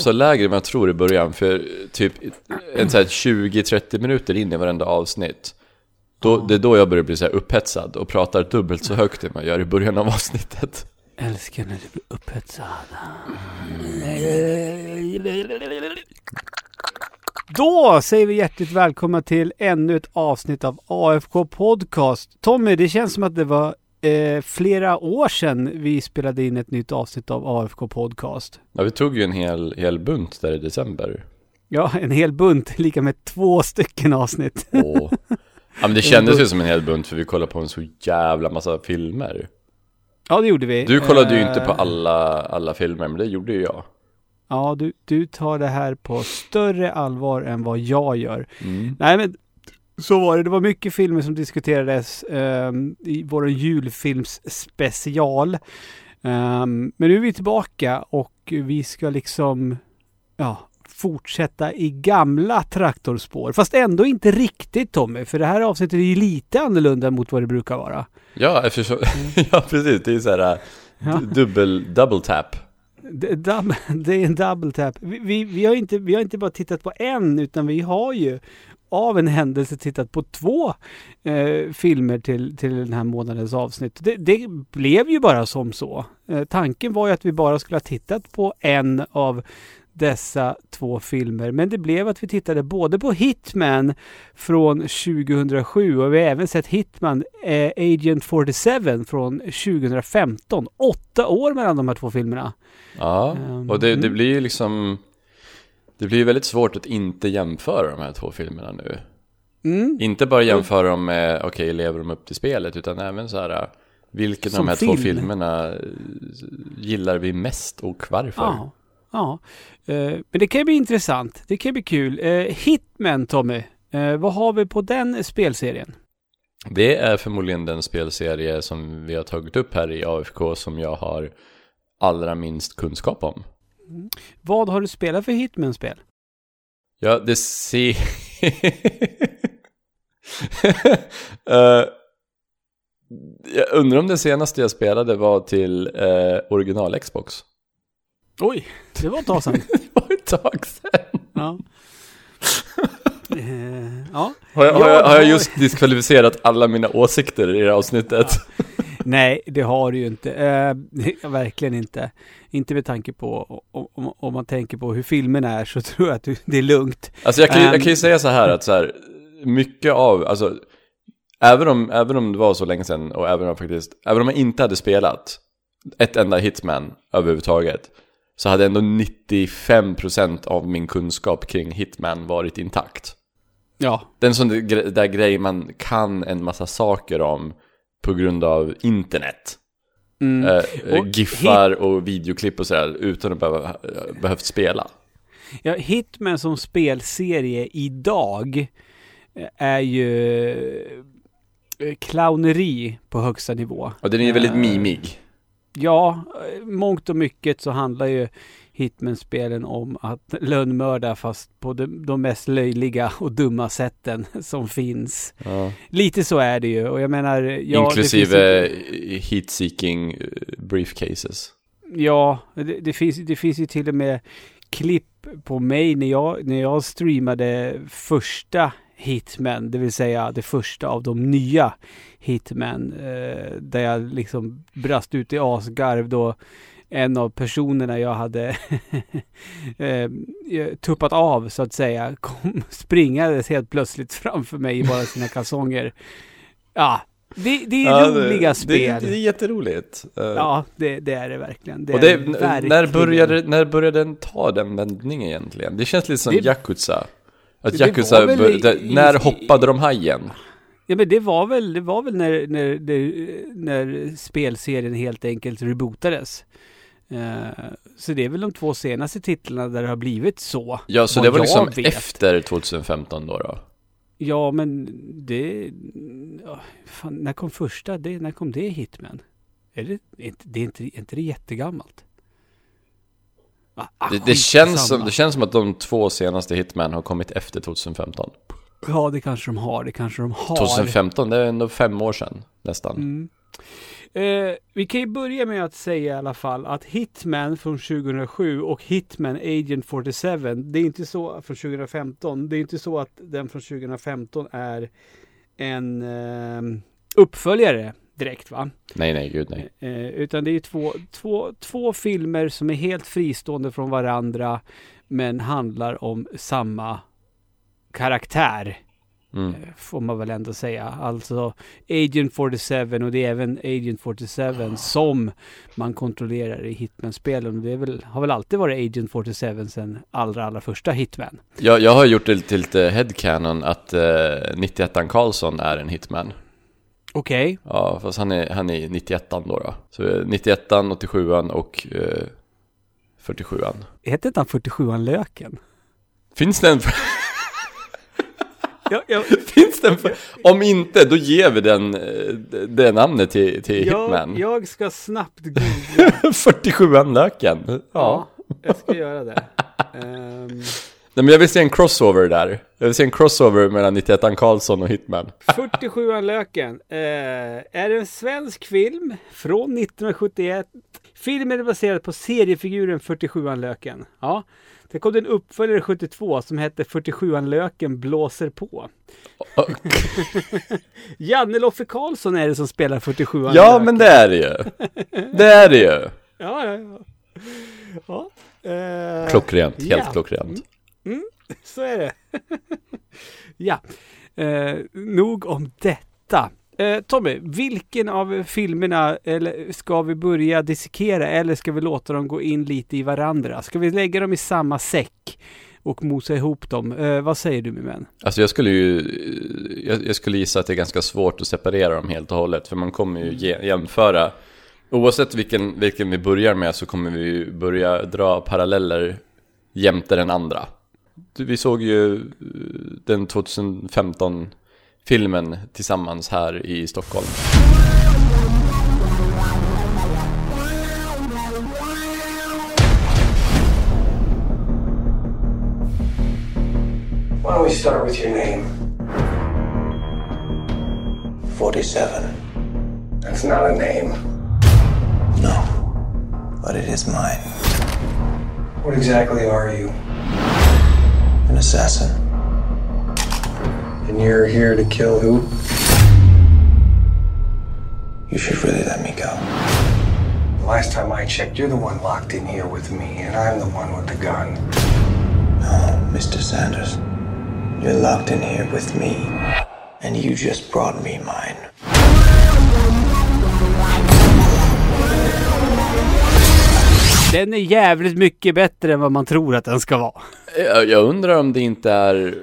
måste ha lägre än vad jag tror i början, för typ en så här 20-30 minuter in i varenda avsnitt, då, det är då jag börjar bli så här upphetsad och pratar dubbelt så högt än jag gör i början av avsnittet. Älskar när du blir upphetsad. Då säger vi hjärtligt välkomna till ännu ett avsnitt av AFK Podcast. Tommy, det känns som att det var eh, flera år sedan vi spelade in ett nytt avsnitt av AFK Podcast. Ja, vi tog ju en hel, hel bunt där i december. Ja, en hel bunt, lika med två stycken avsnitt. Och, ja, men det kändes ju som en hel bunt för vi kollade på en så jävla massa filmer. Ja, det gjorde vi. Du kollade ju Eh, inte på alla, alla filmer, men det gjorde ju jag. Ja, du, du tar det här på större allvar än vad jag gör. Mm. Nej men så var det. Det var mycket filmer som diskuterades ehm, i vår julfilmsspecial. Ehm, men nu är vi tillbaka och vi ska liksom ja, fortsätta i gamla traktorspår. Fast ändå inte riktigt Tommy, för det här avsnittet är ju lite annorlunda mot vad det brukar vara. Ja, eftersom, ja precis, det är så här Ja. d- dubbel, double tap. Det är en double tap. Vi, vi, vi, har inte, vi har inte bara tittat på en, utan vi har ju av en händelse tittat på två eh, filmer till, till den här månadens avsnitt. Det, det blev ju bara som så. Eh, tanken var ju att vi bara skulle ha tittat på en av dessa två filmer. Men det blev att vi tittade både på Hitman från 2007 och vi har även sett Hitman eh, Agent 47 från 2015. Åtta år mellan de här två filmerna. Ja, Ehm, och det, det mm. blir ju liksom Det blir ju väldigt svårt att inte jämföra de här två filmerna nu Mm. Inte bara jämföra dem med, okej, lever de upp till spelet Utan även så här Vilken av Som de här två film. filmerna eh, gillar vi mest och varför? Ja. ja. Eh, men det kan ju bli intressant. Det kan bli kul. Eh, Hitman, Tommy. Vad har vi på den spelserien? Det är förmodligen den spelserie som vi har tagit upp här i AFK Som jag har allra minst kunskap om Vad har du spelat för Hitman-spel? Ja, det ser... Eh, jag undrar om det senaste jag spelade var till eh, original Xbox. Oj, det var ett tag sedan. Det var ett tag sedan. ja. Eh, ja. Har jag, har, Ja, jag, har jag just diskvalificerat alla mina åsikter i det här avsnittet? Nej, det har du ju inte. Eh, verkligen inte. Inte med tanke på, om, om, man tänker på hur filmen är så tror jag att det är lugnt. Alltså jag kan, jag Ehm. kan ju säga så här att så här, mycket av, alltså, även om, även om det var så länge sedan och även om faktiskt, även om jag inte hade spelat ett enda Hitman överhuvudtaget, så hade ändå 95% av min kunskap kring Hitman varit intakt. Ja, Den sån där grej man kan en massa saker om på grund av internet. Mm. Eh, Och giffar och videoklipp och sådär utan att behöva, behövt spela. Ja, Hitman som spelserie idag eh, är ju eh, clowneri på högsta nivå. Och den är ju väldigt Eh, mimig. Ja, eh, mångt och mycket så handlar ju Hitman-spelen om att lönnmörda fast på de, de mest löjliga och dumma sätten som finns. Ja. Lite så är det ju och jag menar... Ja, det finns Inklusive ju- heat-seeking eh, briefcases. Ja, det, det, finns, det finns ju till och med klipp på mig när jag, när jag streamade första Hitman, det vill säga det första av de nya Hitman, eh, där jag liksom brast ut i asgarv då en av personerna jag hade eh, tuppat av så att säga kom springandes helt plötsligt framför mig i bara sina kalsonger. Ja, det, det är roliga spel. Det, det är jätteroligt. Eh, Ja, det, det är det verkligen. Det och det, är när, verkligen. började, när började den ta den vändningen egentligen? Det känns lite som Det- Yakuza. Att det Yakuza, i- när hoppade de hajen? Ja men det var väl, det var väl när, när, när, när spelserien helt enkelt rebootades. Eh, så det är väl de två senaste titlarna där det har blivit så. Ja, så det var liksom vet. efter 2015 då då? Ja men det... ja, Fan, när kom första? Det, när kom det Hitman? Är det, det är inte, är inte det jättegammalt? Ah, ah, Det, det, känns som, det känns som att de två senaste Hitman har kommit efter 2015. Ja det kanske de har, det kanske de har. 2015, det är ändå fem år sedan nästan. Mm. Eh, vi kan ju börja med att säga i alla fall att Hitman från 2007 och Hitman Agent 47, det är inte så från 2015, det är inte så att den från 2015 är en eh, uppföljare direkt va? Nej, nej, gud nej. Eh, utan det är två, två, två filmer som är helt fristående från varandra men handlar om samma karaktär. Mm. Eh, Får man väl ändå säga. Alltså Agent 47 och det är även Agent 47 som man kontrollerar i Hitman-spelen. Det väl, har väl alltid varit Agent 47 sen allra, allra första Hitman. Jag, jag har gjort det till lite headcanon att eh, 91an Karlsson är en hitman. Okej. Ja, fast han är, han är 91an då, då. Så eh, 91an, 87an och eh, 47an. Heter inte han 47an Löken? Finns det en... Ja, ja, Finns den för... Om inte, då ger vi den, eh, det namnet till, till jag, Hitman. jag ska snabbt googla. 47an Löken. Ja. Ja, jag ska göra det. Ehm, Nej, men jag vill se en crossover där. Jag vill se en crossover mellan 91an Karlsson och Hitman. 47 Löken eh, är en svensk film från 1971. Filmen är baserad på seriefiguren 47 Löken. Ja. Det kom en uppföljare 72 som hette 47 Löken blåser på. Janne Loffe Karlsson är det som spelar 47 Ja, Löken. men det är det ju. Det är det ju. Ja, ja, ja. ja. Eh, Klockrent, helt ja. klockrent. Så är det. ja, eh, nog om detta. Eh, Tommy, vilken av filmerna eller ska vi börja dissekera eller ska vi låta dem gå in lite i varandra? Ska vi lägga dem i samma säck och mosa ihop dem? Eh, vad säger du min vän? Alltså jag skulle ju, jag, jag skulle gissa att det är ganska svårt att separera dem helt och hållet. För man kommer ju ge, jämföra, oavsett vilken, vilken vi börjar med så kommer vi ju börja dra paralleller jämte den andra. Vi såg ju eh, den 2015 filmen tillsammans här i Stockholm. Why don't we start with your name? 47. That's not a name. No. But it is mine. What exactly are you? An assassin. And you're here to kill who? You should really let me go. Last time I checked, you're the one locked in here with me, and I'm the one with the gun. No, Mr. Sanders. You're locked in here with me. And you just brought me mine. Den är jävligt mycket bättre än vad man tror att den ska vara. Jag, jag undrar om det inte är...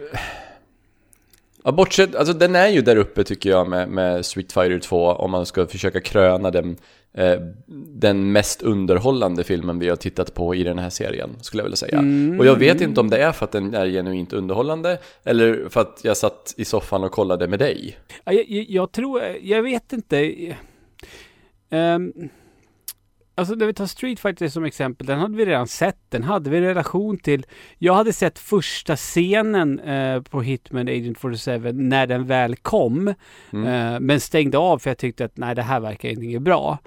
Ja, bortsett, alltså den är ju där uppe tycker jag med, med Street Fighter 2 om man ska försöka kröna den, eh, den mest underhållande filmen vi har tittat på i den här serien, skulle jag vilja säga. Och jag vet inte om det är för att den är genuint underhållande eller för att jag satt i soffan och kollade med dig. Ja, Jag, jag, jag tror, jag vet inte. Ehm, alltså när vi tar Street Fighter som exempel, den hade vi redan sett. Den hade vi en relation till. Jag hade sett första scenen eh, på Hitman Agent 47 när den väl kom. Eh, men stängde av för jag tyckte att nej, det här verkar inte bra.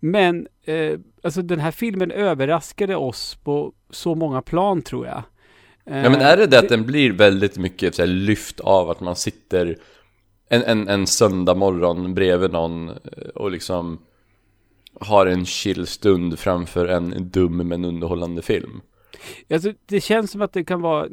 Men eh, alltså den här filmen överraskade oss på så många plan tror jag. Ja men är det det att den blir väldigt mycket så här, lyft av att man sitter en, en, en söndag morgon bredvid någon eh, och liksom har en chill stund framför en dum men underhållande film? Alltså, det känns som att det kan vara...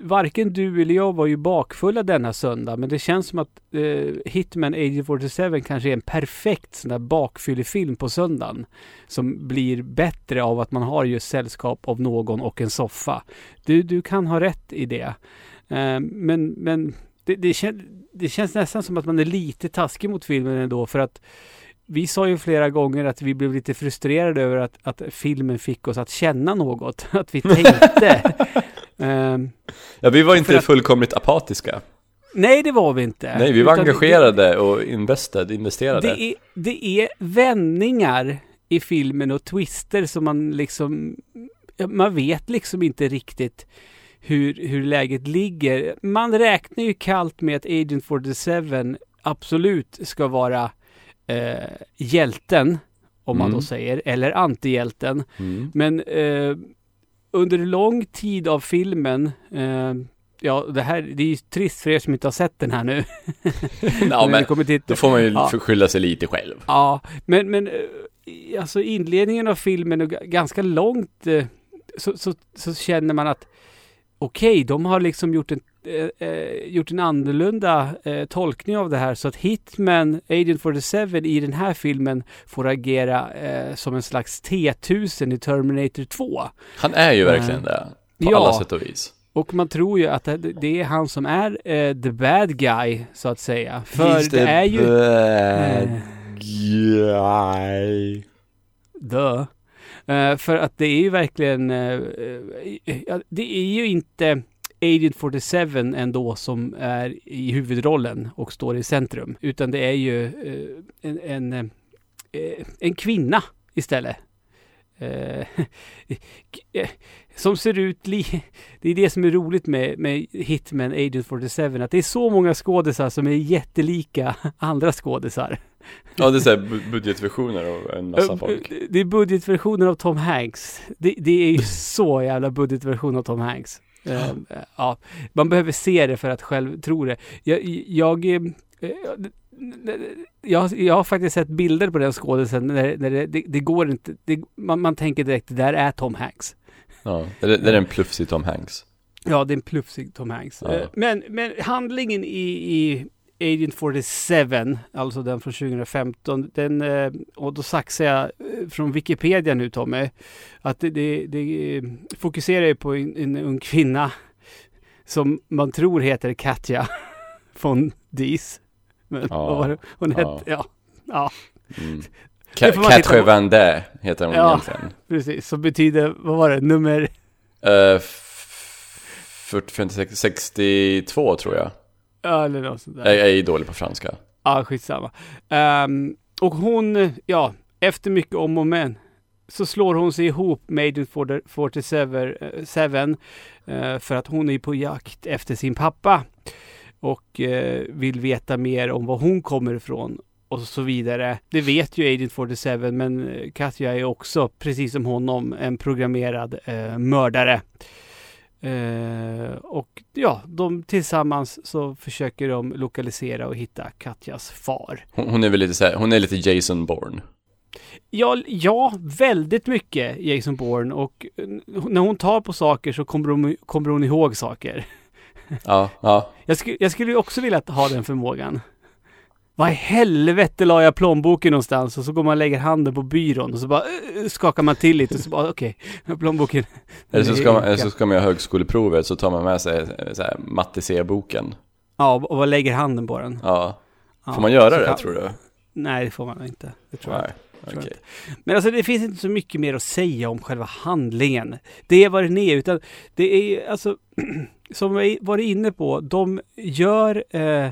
Varken du eller jag var ju bakfulla denna söndag, men det känns som att eh, Hitman Agent 47 kanske är en perfekt sån där bakfyllefilm på söndagen. Som blir bättre av att man har just sällskap av någon och en soffa. Du, du kan ha rätt i det. Eh, men men det, det, kän, det känns nästan som att man är lite taskig mot filmen ändå, för att vi sa ju flera gånger att vi blev lite frustrerade över att, att filmen fick oss att känna något. Att vi tänkte. Ehm, Ja vi var inte att- fullkomligt apatiska. nej, det var vi inte. Nej vi var Utan det- engagerade och invested, investerade. Det är, det är vändningar i filmen och twister som man liksom... Man vet liksom inte riktigt hur, hur läget ligger. Man räknar ju kallt med att Agent 47 absolut ska vara eh, hjälten, om man Mm. då säger, eller antihjälten. Mm. Men eh, under lång tid av filmen, eh, ja det här, det är ju trist för er som inte har sett den här nu. Ja, men kommer till, då får man ju Ja. skylla sig lite själv. Ja, men, men eh, alltså inledningen av filmen och ganska långt eh, så, så, så känner man att okej, de har liksom gjort en, eh, eh, gjort en annorlunda eh, tolkning av det här så att Hitman, Agent 47 i den här filmen får agera eh, som en slags T-1000 i Terminator 2. Han är ju Nej. verkligen det. På Ja. alla sätt och vis. Och man tror ju att det, är han som är eh, the bad guy, så att säga. För He's det är ju... bad Eh. guy. Dö. Eh, för att det är ju verkligen, eh, eh, det är ju inte Agent 47 ändå som är i huvudrollen och står i centrum. Utan det är ju eh, en, en, eh, en kvinna istället. Eh, eh, som ser ut li... Det är det som är roligt med, med Hitman Agent 47. Att det är så många skådisar som är jättelika andra skådisar. Ja, det är såhär bu- budgetversioner av en massa folk. Eh, Det är budgetversionen av Tom Hanks. Det, det är ju så jävla budgetversion av Tom Hanks. Eh, ja, man behöver se det för att själv tro det. Jag, jag, eh, jag, jag har faktiskt sett bilder på den skådisen när, när det, det, det går inte. Det, man, man tänker direkt, det där är Tom Hanks. Ja, det, är- det är en plufsig Tom Hanks. Ja, det är en plufsig Tom Hanks. Ja. Eh, Men, men handlingen i, i Agent 47, alltså den från 2015, den, eh, och då saxar jag eh, från Wikipedia nu Tommy, att det, det, det eh, fokuserar ju på en, en ung kvinna som man tror heter Katja von Dies. Men Ja. vad var det? Hon Ja. hette, ja. ja, Mm. Cat titta på. Van Dä heter hon Ja. egentligen. precis. Som betyder, vad var det, nummer, Uh, 40, 62 tror jag. Ja eller något sånt där. Jag, jag är dålig på franska. Ja, skitsamma. Um, och hon, ja, efter mycket om och men, så slår hon sig ihop med Agent 47 eh, Seven, eh, för att hon är på jakt efter sin pappa och eh, vill veta mer om var hon kommer ifrån och så vidare. Det vet ju Agent 47 men eh, Katja är också, precis som honom, en programmerad eh, mördare. Eh, och ja, de tillsammans så försöker de lokalisera och hitta Katjas far. Hon, hon är väl lite såhär, hon är lite Jason Bourne. Ja, ja, väldigt mycket Jason Bourne och när hon tar på saker så kommer hon, kommer hon ihåg saker. Ja, ja. Jag, sku, jag skulle ju också vilja ha den förmågan. Vad i helvete la jag plånboken någonstans? Och så går man och lägger handen på byrån och så bara eh, skakar man till lite och så bara okej, plånboken. Eller så, ska man, eller så ska man göra högskoleprovet så tar man med sig eh, så här, matte C-boken. Ja, och lägger handen på den. Ja. Ja, Får man göra det kan- tror du? Nej, det får man inte. Det tror Nej, jag okej. Men alltså det finns inte så mycket mer att säga om själva handlingen. Det är vad den är, utan det är alltså, som vi varit inne på, de gör eh,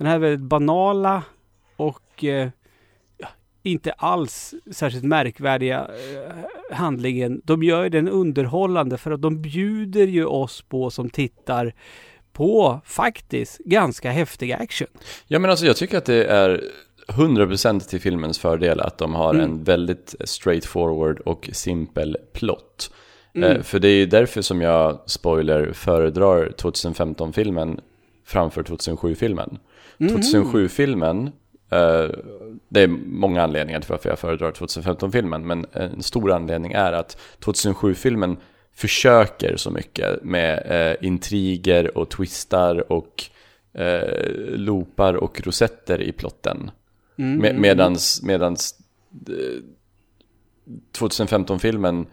den här väldigt banala och eh, inte alls särskilt märkvärdiga eh, handlingen. De gör den underhållande för att de bjuder ju oss på som tittar på faktiskt ganska häftig action. Ja men alltså jag tycker att det är 100% till filmens fördel att de har Mm. en väldigt straightforward och simpel plott. Mm. Eh, för det är ju därför som jag, spoiler, föredrar 2015-filmen framför 2007-filmen. Mhm. 2007-filmen, eh, det är många anledningar till varför jag föredrar 2015-filmen, men en stor anledning är att 2007-filmen försöker så mycket med eh, intriger och twistar och eh, loopar och rosetter i plotten. Mm, Med, mm, medans, medans eh, 2015-filmen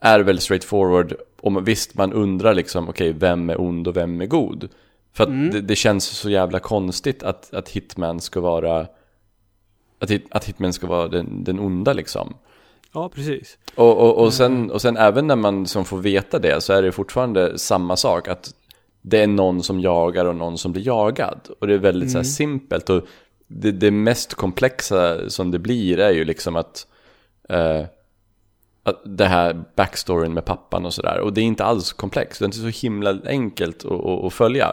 är väl straightforward. Och visst, man undrar liksom, okej, vem är ond och vem är god? För att Mm. det, det känns så jävla konstigt att, att Hitman ska vara att, hit, att Hitman ska vara den, den onda liksom. Ja, precis. Och, och, och, sen, och sen även när man som får veta det så är det fortfarande samma sak. Att det är någon som jagar och någon som blir jagad. Och det är väldigt så här simpelt. Och det, det mest komplexa som det blir är ju liksom att, eh, att det här backstoryn med pappan och sådär. Och det är inte alls komplext. Det är inte så himla enkelt att, att, att följa.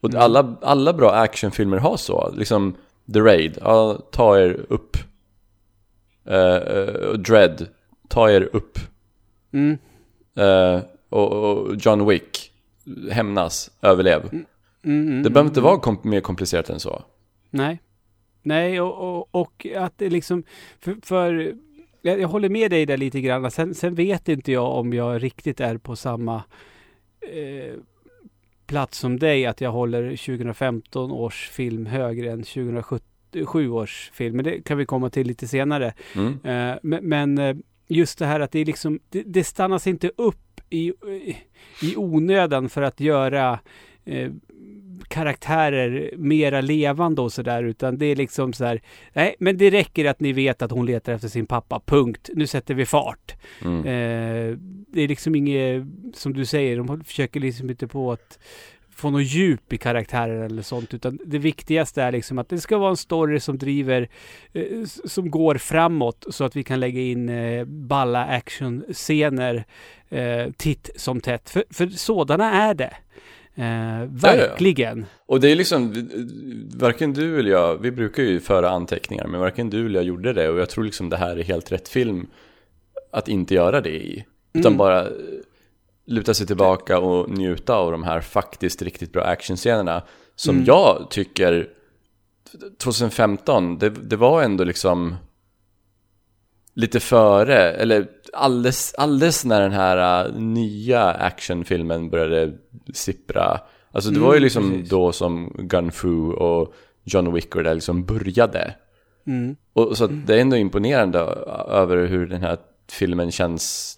Och alla, alla bra actionfilmer har så. Liksom, The Raid, ja, ta er upp. Eh, Dread, ta er upp. Mm. Eh, och, och John Wick, hämnas, överlev. Mm, mm, Det behöver inte mm. vara kom mer komplicerat än så. Nej. Nej, och, och, och att det liksom... För, för jag, jag håller med dig där lite grann. Sen, sen vet inte jag om jag riktigt är på samma eh, plats som dig. Att jag håller 2015 års film högre än 2007 års film. Men det kan vi komma till lite senare. Mm. Eh, men, eh, just det här att det är liksom, det, det stannas inte upp i, i onödan för att göra eh, karaktärer mera levande och sådär utan det är liksom så här, nej men det räcker att ni vet att hon letar efter sin pappa, punkt. Nu sätter vi fart. Mm. Eh, det är liksom inget, som du säger, de försöker liksom inte på att få något djup i karaktären eller sånt utan det viktigaste är liksom att det ska vara en story som driver, eh, som går framåt så att vi kan lägga in eh, balla actionscener eh, titt som tätt. För, för sådana är det. Eh, verkligen. Och det är liksom, varken du eller jag, vi brukar ju föra anteckningar, men varken du eller jag gjorde det och jag tror liksom det här är helt rätt film att inte göra det i. Utan Mm. bara eh, luta sig tillbaka och njuta av de här faktiskt riktigt bra actionscenerna som Mm. jag tycker 2015, det, det var ändå liksom lite före, eller alldeles, alldeles när den här äh, nya actionfilmen började sippra. Alltså det var ju Mm, liksom precis. då som Gun Fu och John Wick och det där liksom började. Mm. Och så att det är ändå imponerande över hur den här filmen känns,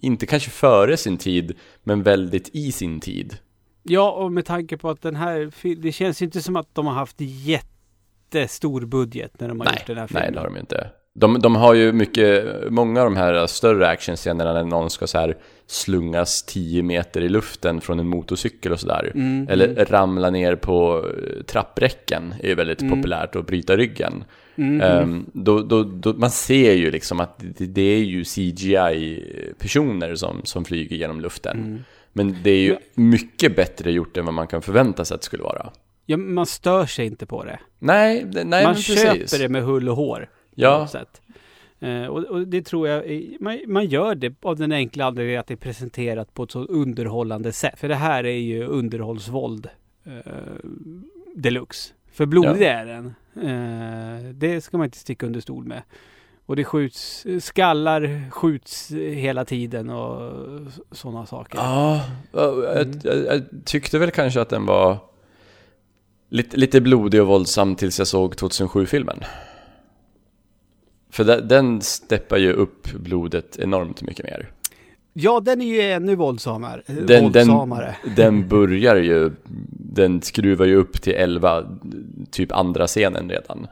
inte kanske före sin tid, men väldigt i sin tid. Ja, och med tanke på att den här det känns ju inte som att de har haft jättestor budget när de har Nej, gjort den här filmen. nej det har de ju inte. De, de har ju mycket, många av de här större actionscenerna när någon ska så här slungas 10 meter i luften från en motorcykel och sådär. Mm, Eller mm, ramla ner på eh, trappräcken är ju väldigt Mm. populärt och bryta ryggen. mm. Ehm, då, då, då, man ser ju liksom att det, det är ju CGI-personer som, som flyger genom luften. Mm. Men det är ju mycket bättre gjort än vad man kan förvänta sig att det skulle vara. Ja, man stör sig inte på det. Nej, nej man köper precis. det med hull och hår. På Ja. något sätt. Eh, och, och det tror jag, är- man, man gör det av den enkla anledningen att det är presenterat på ett så underhållande sätt. För det här är ju underhållsvåld eh, deluxe. För blodig Ja. är den. Eh, det ska man inte sticka under stol med. Och det skjuts, skallar skjuts hela tiden och sådana saker. Ja, jag, Mm. jag, jag tyckte väl kanske att den var lite, lite blodig och våldsam tills jag såg 2007-filmen. För den, den steppar ju upp blodet enormt mycket mer. Ja, den är ju ännu våldsammare. Den, den, våldsammare. den börjar ju, den skruvar ju upp till 11, typ andra scenen redan.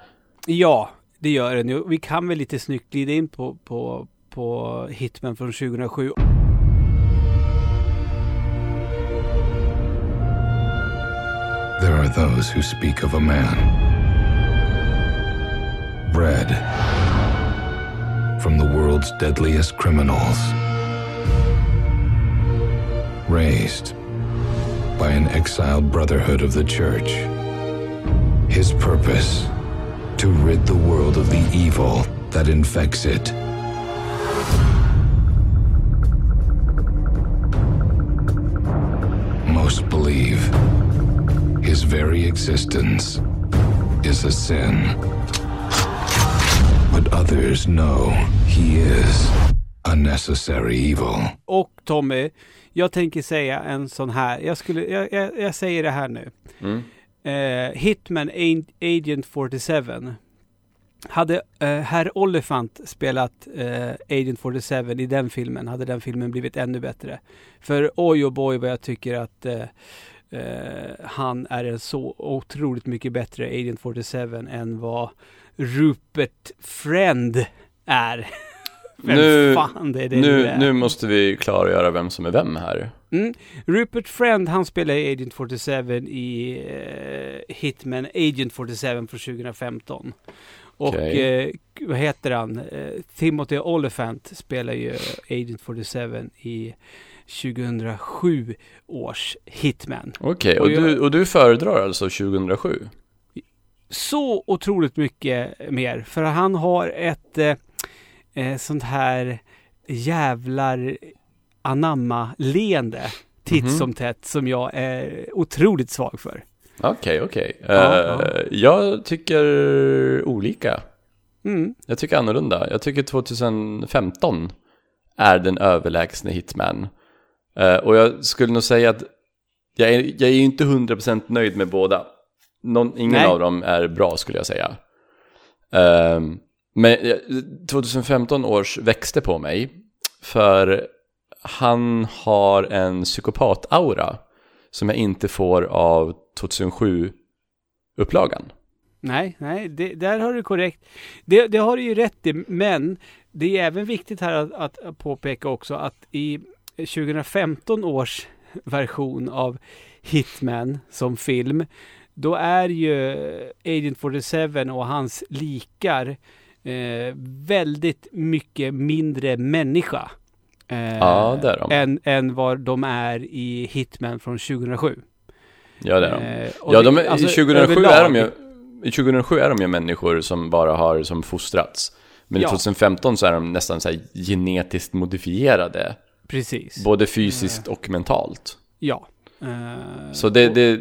Ja, det gör den ju. Vi kan väl lite snyggt glida in på, på, på Hitman från 2007. There are those who speak of a man bred from the world's deadliest criminals, raised by an exiled brotherhood of the church. His purpose to rid the world of the evil that infects it. Most believe his very existence is a sin. But others know he is a necessary evil. Och Tommy, jag tänker säga en sån här. Jag, skulle, jag, jag, jag säger det här nu. Mm. Eh, Hitman Agent 47. Hade eh, Herr Oliphant spelat eh, Agent 47 i den filmen hade den filmen blivit ännu bättre. För oj och boy vad jag tycker att eh, eh, han är en så otroligt mycket bättre Agent 47 än vad Rupert Friend är. Vem Nu- fan det är det Nu, är. nu måste vi klargöra vem som är vem här. Mm. Rupert Friend, han spelar i Agent 47 i eh, Hitman Agent 47 från 2015. Och Okej. eh, vad heter han? Eh, Timothy Olyphant spelar ju Agent 47 i 2007 års Hitman. Okej, Och och, jag- du, och du föredrar alltså 2007? Så otroligt mycket mer. För han har ett eh, eh, sånt här jävlar anamma-leende titt Mhm. som tätt som jag är otroligt svag för. Okej, okej. Ja, Eh, ja. Jag tycker olika. Mm. Jag tycker annorlunda. Jag tycker 2015 är den överlägsne Hitman. Eh, och jag skulle nog säga att jag är, jag är inte 100% nöjd med båda. Någon, ingen Nej. av dem är bra skulle jag säga. Ehm, men eh, 2015 års växte på mig. För han har en psykopat-aura som jag inte får av 2007-upplagan. Nej, nej, det, där har du korrekt. Det, det har du ju rätt i, men det är även viktigt här att, att påpeka också att i 2015 års version av Hitman som film, då är ju Agent 47 och hans likar eh, väldigt mycket mindre människa. Eh, Ja, det är de. än, än vad de är i Hitman från 2007. Ja, det är de. Eh, Ja, de är, alltså, i 2007 överlag- är de ju... I 2007 är de ju människor som bara har som fostrats. Men i Ja. 2015 så är de nästan så här genetiskt modifierade. Precis. Både fysiskt och mentalt. Ja. Eh, Så det, det,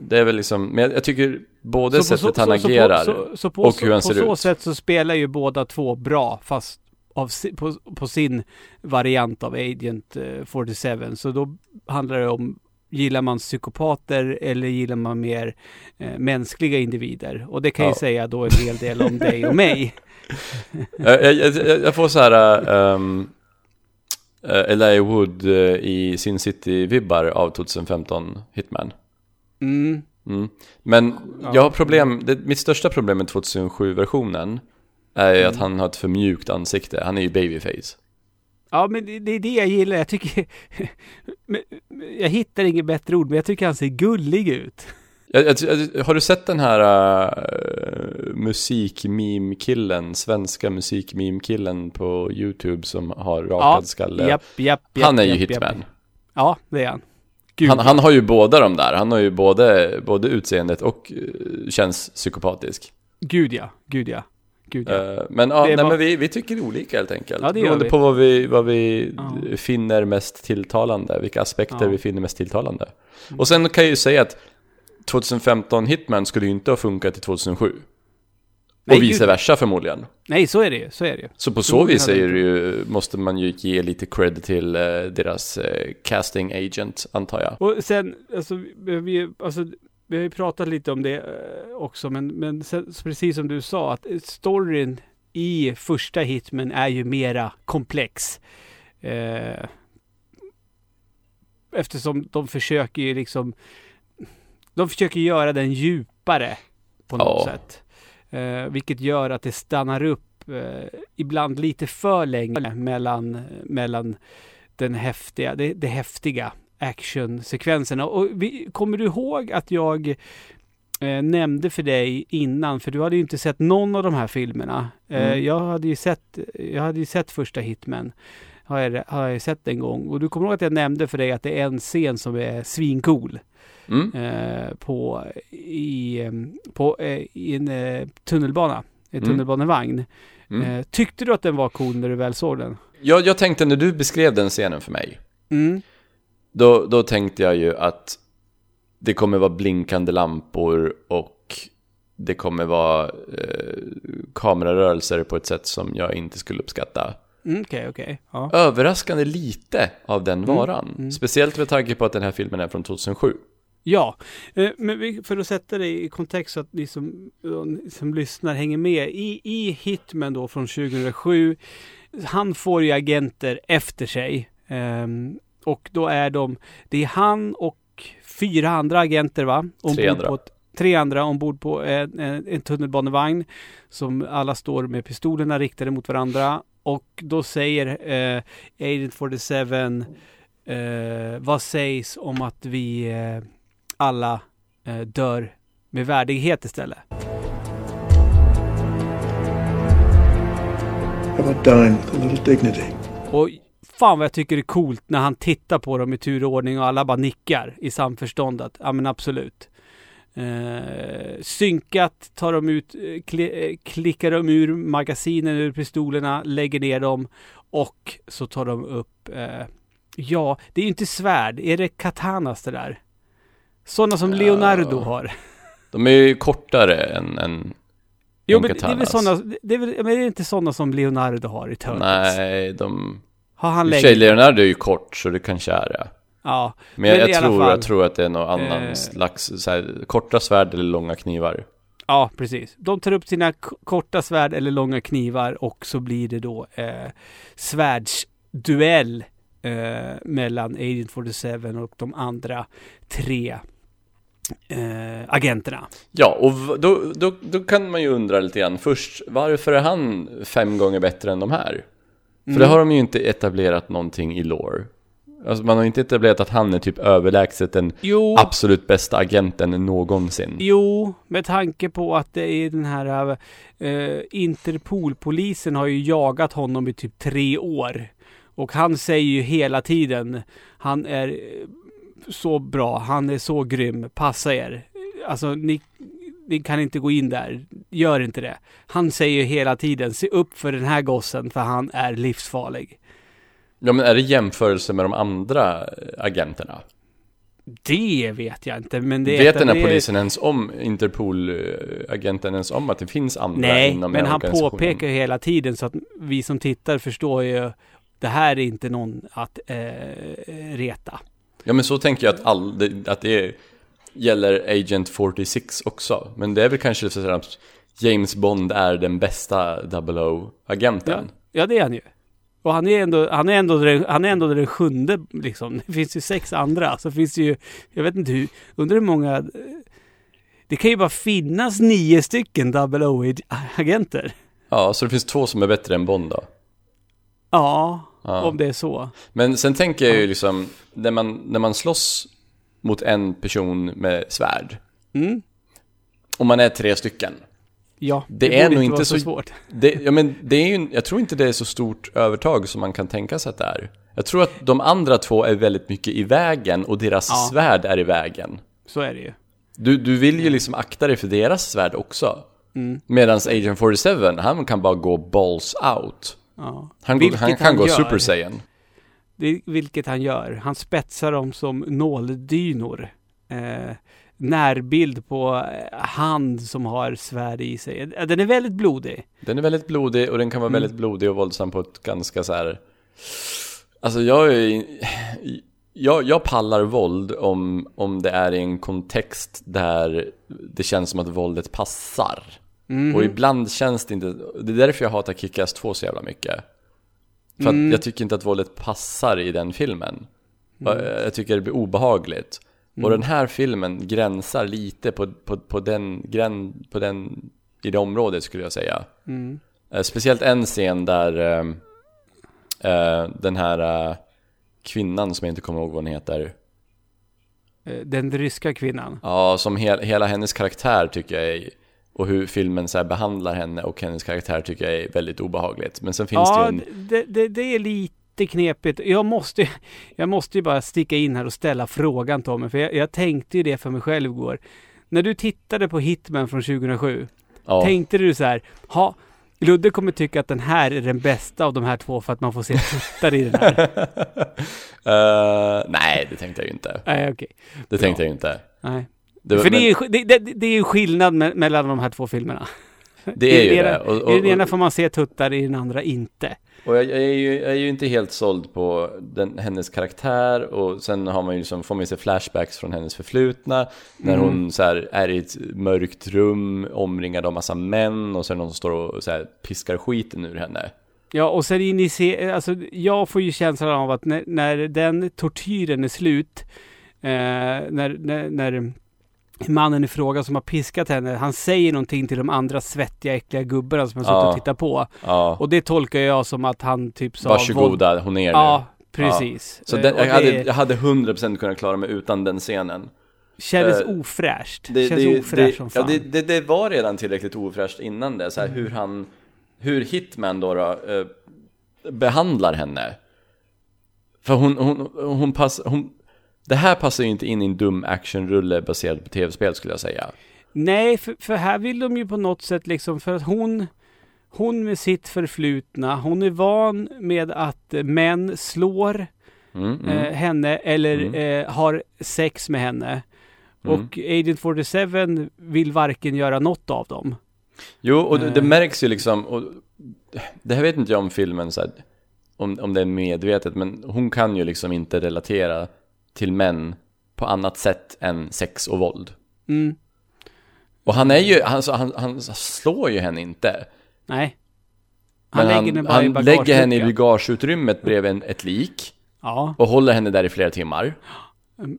det är väl liksom, men jag, tycker både så på sättet så- han så- så på- agerar så- så på och så- hur han på ser så ut. sätt så spelar ju båda två bra, fast av, på, på sin variant av Agent eh, 47. Så då handlar det om, gillar man psykopater eller gillar man mer eh, mänskliga individer? Och det kan ju Ja. säga då en hel del om dig och mig. jag, jag, jag får så här um, Elijah Wood eh, i Sin City-vibbar av 2015 Hitman. Mm. Mm. Men Ja. jag har problem, det, mitt största problem med 2007-versionen är ju att Mm. han har ett för mjukt ansikte. Han är ju babyface. Ja, men det, det är det jag gillar. Jag tycker... jag hittar inget bättre ord, men jag tycker han ser gullig ut. Har du sett den här uh, musikmeme-killen, svenska musikmeme-killen på YouTube som har rakad skalle? japp, japp, japp, han är ju hitman. Ja, det är han. Gud, Han, han har ju båda de där. Han har ju både, både utseendet och eh, känns psykopatisk. Gud ja, gud ja. Gud ja. Eh, men ja, nej, bara- men vi, vi tycker olika helt enkelt. Ja, det Beroende vi. på vad vi, vad vi Ja. finner mest tilltalande. Vilka aspekter Ja. vi finner mest tilltalande. Och sen kan jag ju säga att 2015 Hitman skulle ju inte ha funkat i 2007. Nej, och vice versa förmodligen. Nej, så är det ju. Så är det ju. Så på så Förmodligen vis är det ju, måste man ju ge lite cred till eh, deras eh, casting agent, antar jag. Och sen, alltså, vi, alltså, vi har ju pratat lite om det eh, också, men, men sen, så precis som du sa, att storyn i första Hitman är ju mera komplex. Eh, eftersom de försöker ju liksom, de försöker göra den djupare på något Ja. sätt. Eh, vilket gör att det stannar upp eh, ibland lite för länge mellan, mellan den häftiga, det, det häftiga actionsekvenserna. Och vi, kommer du ihåg att jag eh, nämnde för dig innan, för du hade ju inte sett någon av de här filmerna. Eh, Mm. jag, hade ju sett, jag hade ju sett första Hitman. Har jag, har jag sett en gång. Och du kommer ihåg att jag nämnde för dig att det är en scen som är svincool. Mm? Eh, på, i, eh, på, eh, i en eh, tunnelbana. En Mm. tunnelbanevagn. Mm. Eh, tyckte du att den var cool när du väl såg den? Jag, jag tänkte när du beskrev den scenen för mig, Mm. då, då tänkte jag ju att det kommer vara blinkande lampor och det kommer vara eh, kamerarörelser på ett sätt som jag inte skulle uppskatta. Mm, Okej, okej. Ja. Överraskande lite av den Mm, varan. mm. Speciellt med tanke på att den här filmen är från 2007. Ja, eh, men för att sätta det i kontext så att ni som, som lyssnar hänger med. I, I Hitman då från 2007, han får ju agenter efter sig. Ehm, och då är de, det är han och fyra andra agenter va? Tre andra. På ett, tre andra ombord på en, en, en tunnelbanevagn. Som alla står med pistolerna riktade mot varandra. Och då säger eh, Agent 47 eh, vad sägs om att vi eh, alla eh, dör med värdighet istället? How about dying with a little dignity? Och fan vad jag tycker det är coolt när han tittar på dem i tur och ordning och alla bara nickar i samförstånd att ja men absolut. Eh, synkat tar de ut, eh, kli, eh, klickar de ur magasinen ur pistolerna, lägger ner dem och så tar de upp, eh, ja, det är ju inte svärd, är det katanas det där? Sådana som Leonardo har. De är ju kortare än, än Jo men det är väl sådana, det är väl, men är det inte sådana som Leonardo har i Turtles? Nej, de... Har han längre? Leonardo är ju kort, så det kanske är det. Ja. Men, jag, Men jag, alla tror, fall, jag tror att det är någon annan eh, slags, så här, korta svärd eller långa knivar. Ja, precis. De tar upp sina korta svärd eller långa knivar och så blir det då eh, svärdsduell eh, mellan Agent 47 och de andra tre eh, agenterna. Ja, och då, då, då kan man ju undra lite grann först, varför är han fem gånger bättre än de här? För Mm. det har de ju inte etablerat någonting i lore. Alltså man har inte etablerat att han är typ överlägset den Jo, absolut bästa agenten någonsin. jo, med tanke på att det är den här eh, Interpolpolisen har ju jagat honom i typ tre år. Och han säger ju hela tiden, han är eh, så bra, han är så grym, passa er. Alltså ni, ni kan inte gå in där, gör inte det. Han säger ju hela tiden, se upp för den här gossen för han är livsfarlig. Ja men är det jämförelse med de andra eh, agenterna? Det vet jag inte, men det Vet den här det polisen ens om, Interpol-agenten ens om att det finns andra Nej, inom men han påpekar ju hela tiden så att vi som tittar förstår ju det här är inte någon att eh, reta. Ja men så tänker jag att, all, det, att det gäller Agent 46 också. Men det är väl kanske så att James Bond är den bästa 00-agenten. Ja, ja, det är han ju. Och han är ändå, han är ändå, den, han är ändå den sjunde liksom. Det finns ju sex andra. Så finns det ju, jag vet inte hur, undrar hur många... Det kan ju bara finnas nio stycken double O-agenter. Ja, så det finns två som är bättre än Bond då. Ja, Ja. om det är så. Men sen tänker jag ju liksom, när man, när man slåss mot en person med svärd, Mm. och man är tre stycken. Ja, Det är borde nog inte så- svårt. Det, ja, men det är ju, jag tror inte det är så stort övertag som man kan tänka sig att det är. Jag tror att de andra två är väldigt mycket i vägen och deras Ja. svärd är i vägen. Så är det ju. Du, du vill ju liksom akta dig för deras svärd också. Mm. Medan Agent 47, han kan bara gå balls out. Ja. Han, Vilket han kan han gå gör. Super Saiyan. Det, vilket han gör. Han spetsar dem som nåldynor. Eh, närbild på eh, hand som har svärd i sig. Den är väldigt blodig. Den är väldigt blodig och den kan vara Mm. väldigt blodig och våldsam på ett ganska så här. Alltså jag är jag, jag pallar våld om, om det är i en kontext där det känns som att våldet passar. Mhm. Och ibland känns det inte, det är därför jag hatar Kick-Ass 2 så jävla mycket. För Mm. att jag tycker inte att våldet passar i den filmen. Mm. Jag tycker det blir obehagligt. Och den här filmen gränsar lite på, på, på, den, grän, på den, i det området skulle jag säga. Mm. Eh, speciellt en scen där eh, den här eh, kvinnan som jag inte kommer ihåg vad hon heter. Den ryska kvinnan. Ja, som he hela hennes karaktär tycker jag är, och hur filmen så behandlar henne och hennes karaktär tycker jag är väldigt obehagligt. Men sen finns ja, det ju en... det, det, det är lite knepigt. Jag måste, jag måste ju bara sticka in här och ställa frågan Tommy, för jag, jag tänkte ju det för mig själv igår. När du tittade på Hitman från 2007, Ja, tänkte du så här, ha, Ludde kommer tycka att den här är den bästa av de här två för att man får se tuttar i den här. Eh, nej, det tänkte jag ju inte. Nej, okej. Det tänkte jag ju inte. Nej. Det, var- för men det, är, ju- det, det, det är ju skillnad me mellan de här två filmerna. det är I ju det. Och, I den ena får man se tuttar, i den andra inte. Och jag, jag, är ju, jag är ju inte helt såld på den, hennes karaktär och sen har man ju liksom, får man ju se flashbacks från hennes förflutna när Mm. hon så här är i ett mörkt rum omringad av massa män och så är det någon som står och så här piskar skiten ur henne. Ja, och sen initierar, alltså jag får ju känslan av att när, när den tortyren är slut, eh, när, när, när mannen i fråga som har piskat henne, han säger någonting till de andra svettiga, äckliga gubbarna som har suttit Ja. och tittat på. Ja, Och det tolkar jag som att han typ sa... varsågoda, hon är nu. Ja, precis. Så Eh, den, och jag, det hade, jag hade 100% kunnat klara mig utan den scenen. kändes eh, ofräscht. Det, känns det, ofräscht det, som ja, fan. det, det, det var redan tillräckligt ofräscht innan det, så här, hur han, hur Hitman då, då eh, behandlar henne. För hon, hon, hon pass, hon, Det här passar ju inte in i en dum actionrulle baserad på tv-spel skulle jag säga. Nej, för, för här vill de ju på något sätt liksom, för att hon, hon med sitt förflutna, hon är van med att eh, män slår Mm, mm. eh, henne eller Mm. eh, har sex med henne. Mm. Och Agent 47 vill varken göra något av dem. Jo, och det, det Eh. märks ju liksom, och det här vet inte jag om filmen så här, om, om det är medvetet, men hon kan ju liksom inte relatera till män på annat sätt än sex och våld. Mm. Och han är ju, han, han, han slår ju henne inte. Nej. Men han, lägger henne bara i han lägger henne i bagageutrymmet bredvid en, ett lik Ja. och håller henne där i flera timmar.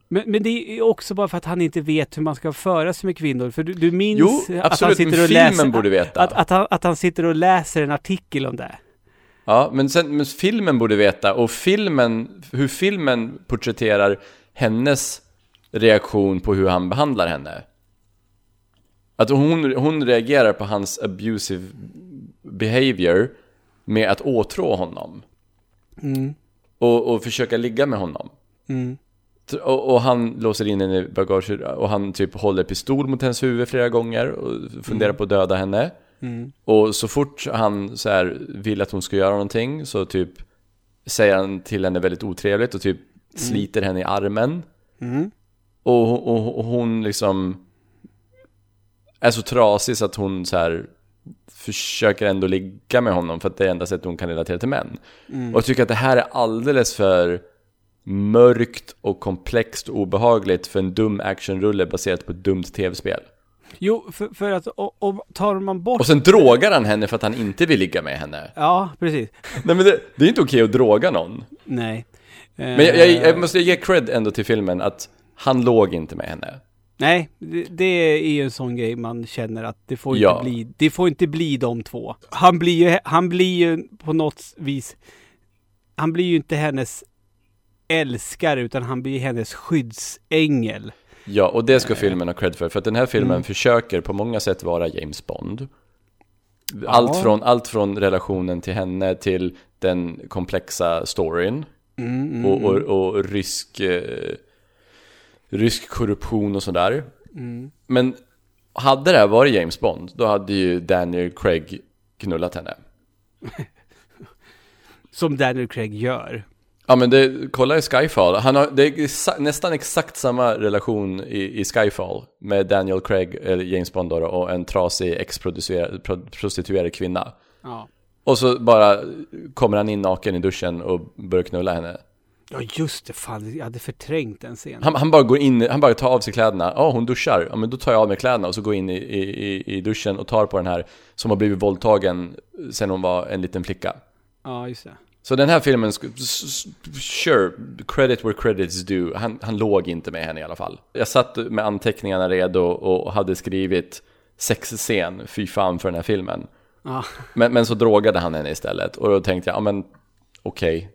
Men, men det är också bara för att han inte vet hur man ska föra sig med kvinnor. För du, du minns Jo, att han absolut, men sitter och läser... borde veta. Att, att, han, att han sitter och läser en artikel om det. Ja, men, sen, men filmen borde veta, och filmen, hur filmen porträtterar hennes reaktion på hur han behandlar henne. Att hon, hon reagerar på hans abusive behavior med att åtrå honom. Mm. Och, och försöka ligga med honom. Mm. Och, och han låser in henne i bagaget och han typ håller pistol mot hennes huvud flera gånger och funderar på att döda henne. Mm. Och så fort han så här vill att hon ska göra någonting så typ säger han till henne väldigt otrevligt och typ sliter henne i armen. Mm. Och, och, och hon liksom är så trasig så att hon så här försöker ändå ligga med honom för att det är enda sättet hon kan relatera till män. Och jag tycker att det här är alldeles för mörkt och komplext och obehagligt för en dum actionrulle baserat på ett dumt tv-spel. Jo, för, för att om tar man bort... Och sen drogar han henne för att han inte vill ligga med henne. Ja, precis. Nej men det, det är inte okej att droga någon. Nej. Men jag, jag, jag måste ge cred ändå till filmen att han låg inte med henne. Nej, det, det är ju en sån grej man känner att det får inte Ja. bli, det får inte bli de två. Han blir ju, han blir ju på något vis, han blir ju inte hennes älskare utan han blir hennes skyddsängel. Ja, och det ska filmen ha cred för. För att den här filmen Mm. försöker på många sätt vara James Bond. Allt, Ja. från, allt från relationen till henne till den komplexa storyn. Mm, mm, Och, och, och rysk, eh, rysk korruption och sådär. mm. Men hade det här varit James Bond, då hade ju Daniel Craig knullat henne. Som Daniel Craig gör. Ja men det, kolla i Skyfall, han har, det är nästan exakt samma relation i, i Skyfall med Daniel Craig, eller James Bond då, och en trasig ex-prostituerad kvinna. Ja. Och så bara kommer han in naken i duschen och börjar knulla henne. Ja just det, fan jag hade förträngt den scenen. Han, han bara går in, han bara tar av sig kläderna, ja hon duschar, ja men då tar jag av mig kläderna och så går jag in i, i, i- i duschen och tar på den här som har blivit våldtagen sen hon var en liten flicka. Ja just det. Så den här filmen, sure, credit where credit's due. Han, han låg inte med henne i alla fall. Jag satt med anteckningarna redo och hade skrivit sexscen, fy fan för den här filmen. Ja. Men, men så drogade han henne istället och då tänkte jag, ja men okej.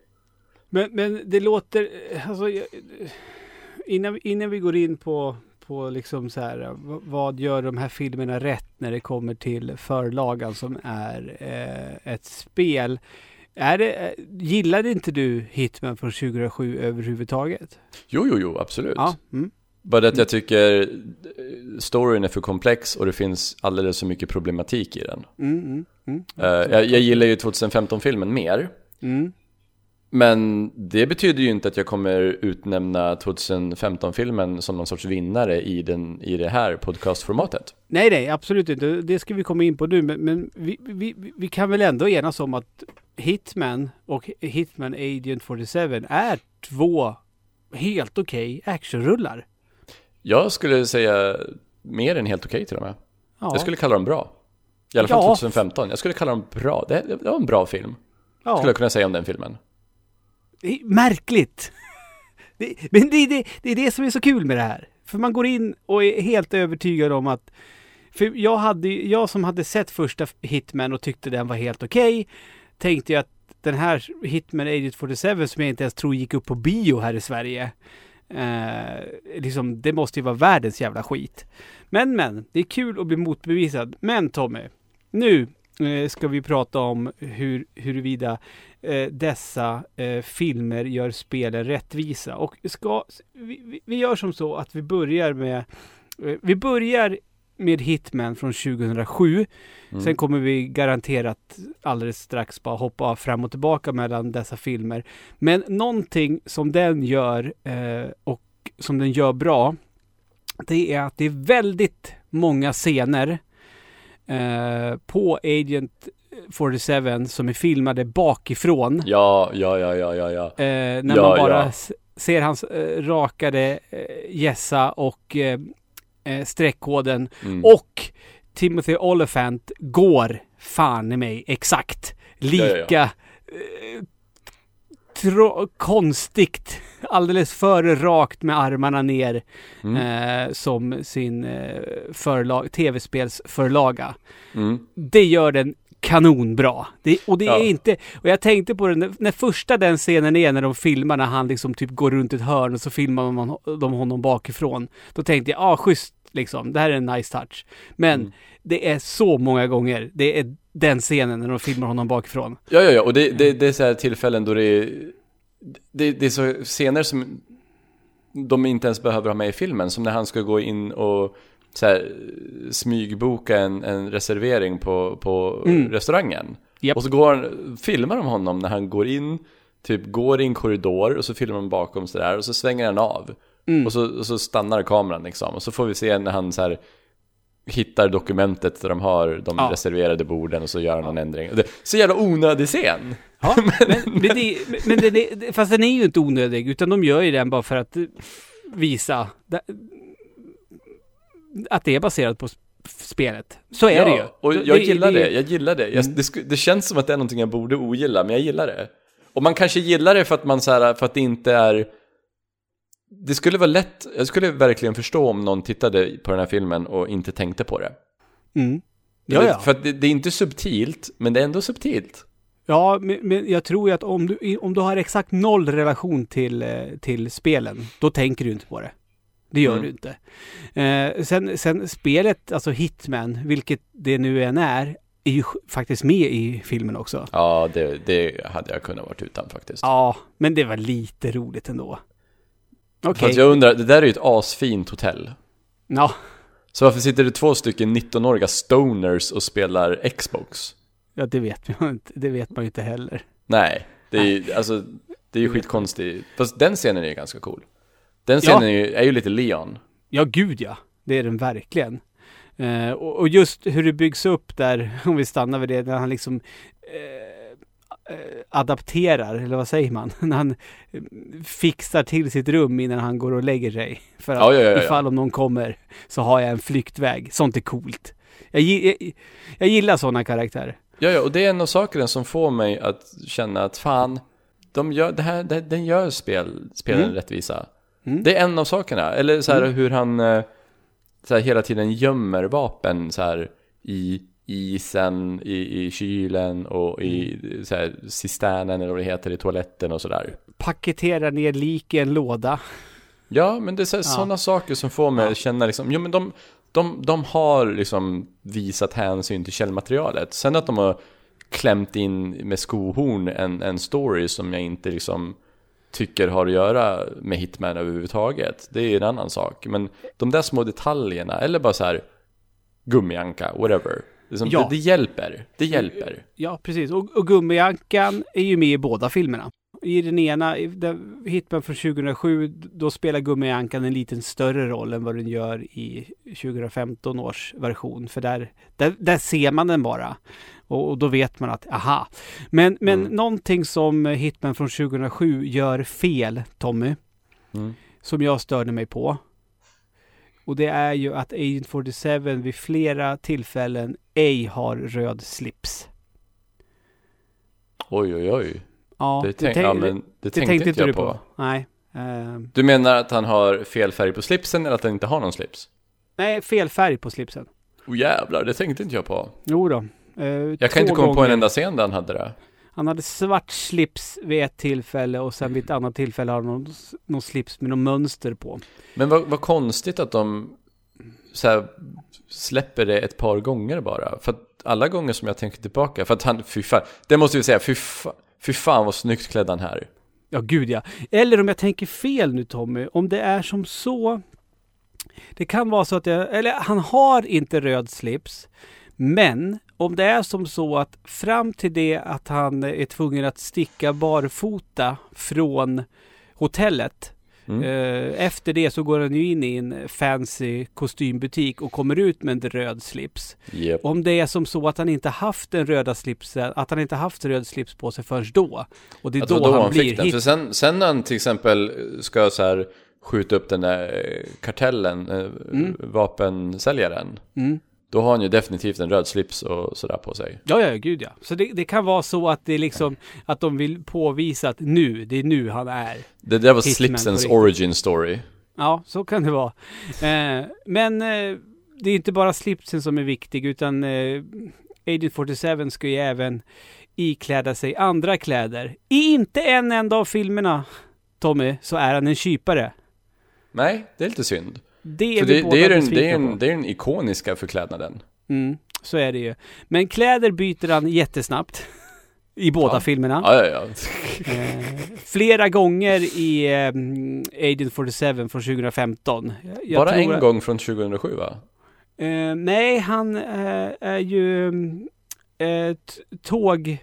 Men, men det låter, alltså, innan, innan vi går in på, på liksom så här, vad gör de här filmerna rätt när det kommer till förlagan som är eh, ett spel. Är det, eh, gillade inte du Hitman från 2007 överhuvudtaget? Jo, jo, jo, absolut. Ja. Mm. Bara att jag tycker eh, storyn är för komplex och det finns alldeles för mycket problematik i den. Mm, mm, mm. Eh, jag, jag gillar ju 2015-filmen mer. Men det betyder ju inte att jag kommer utnämna 2015-filmen som någon sorts vinnare i, den, i det här podcastformatet. Nej, nej, absolut inte. Det ska vi komma in på nu. Men, men vi, vi, vi kan väl ändå enas om att Hitman och Hitman Agent 47 är två helt okej actionrullar. Jag skulle säga mer än helt okej till och med. Ja, Jag skulle kalla dem bra. I alla fall Ja. 2015. Jag skulle kalla dem bra. Det, det var en bra film. ja. Skulle jag kunna säga om den filmen. Det är märkligt. Det, men det, är det, det är det som är så kul med det här. För man går in och är helt övertygad om att... För jag, hade, jag som hade sett första Hitman och tyckte den var helt okej, tänkte jag att den här Hitman Agent 47 som jag inte ens tror gick upp på bio här i Sverige, eh, liksom, det måste ju vara världens jävla skit. Men, men, det är kul att bli motbevisad. Men Tommy, nu eh, ska vi prata om hur, huruvida eh, dessa eh, filmer gör spelen rättvisa. Och ska, vi, vi- gör som så att vi börjar med eh, vi börjar med Hitman från 2007. Mm. Sen kommer vi garanterat alldeles strax bara hoppa fram och tillbaka mellan dessa filmer. Men någonting som den gör eh, och som den gör bra, det är att det är väldigt många scener på Agent 47 som är filmade bakifrån. Ja, ja, ja, ja, ja, ja. Eh, när Ja, man bara ja. ser hans eh, rakade eh, gässa och eh, eh, streckkoden. Mm. Och Timothy Olyphant går fan i mig exakt lika Ja, Eh, tro- konstigt, alldeles för rakt med armarna ner Mm. eh, som sin eh, förlag, tv-spelsförlaga. Mm. Det gör den kanonbra. Det, och det Ja. är inte, och jag tänkte på det när, när första den scenen är när de filmar när han liksom typ går runt ett hörn och så filmar man de honom bakifrån. Då tänkte jag, ja ah, schysst liksom, det här är en nice touch. Men Mm. det är så många gånger, det är den scenen när de filmar honom bakifrån. Ja, ja, ja, och det, det, det är så här tillfällen då det är, det, det är så scener som de inte ens behöver ha med i filmen, som när han ska gå in och så här, smygboka en, en reservering på, på Mm. restaurangen. Japp. Och så går han, filmar de honom när han går in, typ går i en korridor och så filmar de bakom sådär och så svänger han av. Mm. Och, så, och så stannar kameran liksom. Och så får vi se när han så här hittar dokumentet där de har de Ja. reserverade borden och så gör han någon ändring. Det, så jävla onödig scen! Ja, men, men, det, men är, fast den är ju inte onödig, utan de gör ju den bara för att visa att det är baserat på sp- spelet. Så är det ju. och Det- jag gillar det, det- jag gillar det. Jag, Mm. det, det känns som att det är någonting jag borde ogilla, men jag gillar det. Och man kanske gillar det för att man så här, för att det inte är... Det skulle vara lätt, jag skulle verkligen förstå om någon tittade på den här filmen och inte tänkte på det. Mm. Ja, Det- ja. För att det, det är inte subtilt, men det är ändå subtilt. Ja, men, jag tror ju att om du, om du har exakt noll relation till, eh, till spelen, då tänker du inte på det. Det gör Mm. du inte. Eh, sen, sen spelet, alltså Hitman, vilket det nu än är, är ju faktiskt med i filmen också. Ja, det, det hade jag kunnat varit utan faktiskt. Ja, men det var lite roligt ändå. Okej. För att jag undrar, det där är ju ett asfint hotell. Ja, Så varför sitter det två stycken 19-åriga stoners och spelar Xbox? ja, det vet man inte. Det vet man ju inte heller. Nej, det är ju, alltså, det är ju skitkonstigt. Fast den scenen är ju ganska cool. Den Ja. scenen är, ju, är ju lite Leon. Ja, gud ja. Det är den verkligen. Eh, och, och just hur det byggs upp där, om vi stannar vid det, när han liksom eh, eh, adapterar, eller vad säger man? när han eh, fixar till sitt rum innan han går och lägger sig. För att Ja, ja, ja, ja. ifall om någon kommer så har jag en flyktväg. Sånt är coolt. Jag, jag, jag gillar sådana karaktärer. Ja, ja, och det är en av sakerna som får mig att känna att fan, de gör, det här, det, den gör spel, spelen Mm. rättvisa. Mm. Det är en av sakerna. Eller så här Mm. hur han eh, så här, hela tiden gömmer vapen så här i isen, i, i kylen och i Mm. så här, cisternen eller vad det heter i toaletten och sådär. Paketerar ner lik i en låda. Ja, men det är så här, Ja. sådana saker som får mig att känna liksom, jo men de, de, de har liksom visat hänsyn till källmaterialet. Sen att de har klämt in med skohorn en, en story som jag inte liksom tycker har att göra med Hitman överhuvudtaget. Det är en annan sak. Men de där små detaljerna, eller bara så här gummianka, whatever. Liksom, Ja. det, det hjälper. Det hjälper. Ja, precis. Och, och Gummiankan är ju med i båda filmerna. I den ena, i den- Hitman från 2007, då spelar Gummiankan en liten större roll än vad den gör i 2015 års version. För där, där, där ser man den bara. Och, och då vet man att, aha. Men, men Mm. någonting som Hitman från 2007 gör fel, Tommy, Mm. som jag störde mig på. Och det är ju att Agent 47 vid flera tillfällen ej har röd slips. Oj, oj, oj. Ja, Det, tänk, tänk- ja, men det, tänkte, inte inte jag på. på. Nej. Ehm, Du menar att han har fel färg på slipsen eller att han inte har någon slips? nej, fel färg på slipsen. Oh jävlar, det tänkte inte jag på. Jo då. Eh, Jag kan inte komma på gånger. en enda scen där han hade det. Han hade svart slips vid ett tillfälle och sen vid ett annat tillfälle hade han någon, någon slips med någon mönster på. Men vad, vad konstigt att de så här, släpper det ett par gånger bara. För att alla gånger som jag tänker tillbaka, för att han, fy fan, det måste vi säga, fy, fa, fy fan vad snyggt klädd han här. Ja, gud ja. Eller om jag tänker fel nu Tommy, om det är som så. Det kan vara så att jag, eller han har inte röd slips. Men om det är som så att fram till det att han är tvungen att sticka barfota från hotellet. Mm. eh, Efter det så går han ju in i en fancy kostymbutik och kommer ut med en röd slips. Yep. Om det är som så att han inte haft den röda slipsen, att han inte haft röd slips på sig förrän då. Och det är då, då han, han blir fick den. hit. För sen, sen när han till exempel ska så här skjuta upp den där eh, kartellen, eh, vapensäljaren. Mm. Då har han ju definitivt en röd slips och sådär på sig. Ja, ja, gud ja. Så det, det kan vara så att det liksom att de vill påvisa att nu, det är nu han är. Det där var slipsens origin story. Ja, så kan det vara. Eh, men eh, det är inte bara slipsen som är viktig utan eh, Agent 47 ska ju även ikläda sig andra kläder. I inte en enda av filmerna, Tommy, så är han en kypare. Nej, det är lite synd. Det är vi det, det, är den, det, är den, det är den ikoniska förklädnaden. Mm, så är det ju. Men kläder byter han jättesnabbt. I båda Ja. filmerna. Ja, ja, ja. Eh, flera gånger i eh, Agent 47 från 2015. Jag- Bara en att- gång från 2007 va? Eh, nej, han eh, är ju eh, tåg,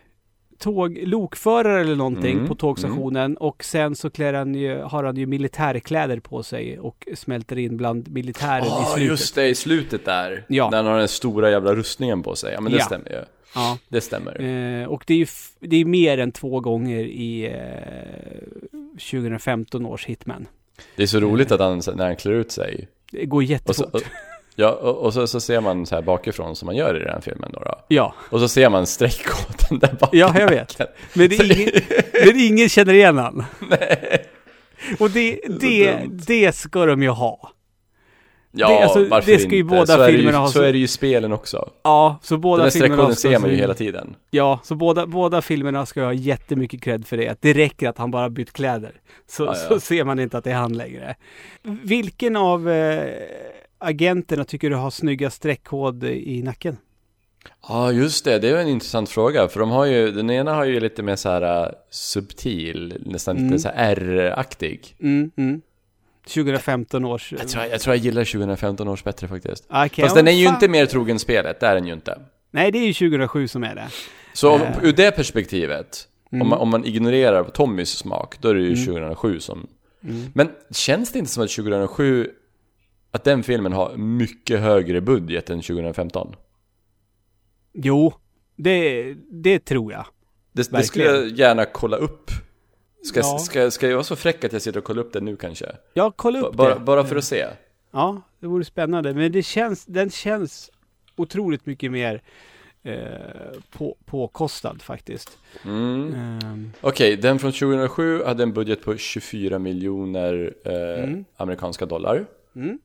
tåg, lokförare eller någonting Mm, på tågstationen och sen så klär han ju, har han ju militärkläder på sig och smälter in bland militären i Ja, slutet. just det, i slutet där. Ja. När han har den stora jävla rustningen på sig. Ja, men det Ja. stämmer ju. Ja. Det stämmer. Eh, och det är ju det är mer än två gånger i eh, 2015 års Hitman. Det är så roligt att han, när han klär ut sig. Det går Och så, jättefort. och, ja, och, och så, så ser man så här bakifrån som man gör i den här filmen då. då. Ja, Och så ser man streckkoden där bak. ja, jag vet. Men det är ingen, men ingen känner igen han. Nej. Och det, det, det ska de ju ha. Ja, Det- alltså, varför det ska ju inte? båda så filmerna ju, ha Så är det ju spelen också. Ja, så Den båda där filmerna streckkoden ska ser man ju hela tiden. Ja, så båda, båda filmerna ska ha jättemycket cred för det. Att det räcker att han bara bytt kläder. Så, Ja, ja. så ser man inte att det är han längre. Vilken av eh, agenterna tycker du har snygga streckkod i nacken? Ja, just det. Det är en intressant fråga. För de har ju, den ena har ju lite mer så här uh, subtil, nästan Mm. lite så här R-aktig. Mm, mm. 2015 års... Jag tror jag, tror jag gillar 2015 års bättre faktiskt. Okej, Fast ja, den är ju fan. inte mer trogen spelet, det är den ju inte. Nej, det är ju 2007 som är det. Så Äh. ur det perspektivet, Mm. om, man, om man ignorerar Tommys smak, då är det ju 2007 som... Mm. Men känns det inte som att 2007, att den filmen har mycket högre budget än 2015? Jo, det, det tror jag. Det, det skulle jag gärna kolla upp. Ska, Ja. ska, ska jag vara så fräck att jag sitter och kollar upp det nu kanske? Ja, kolla B- upp bara, det. bara för att se. Ja, det vore spännande. Men det känns, den känns otroligt mycket mer eh, på, påkostad faktiskt. Mm. Ehm, Okej, den från 2007 hade en budget på 24 miljoner eh, Mm. amerikanska dollar. Mm.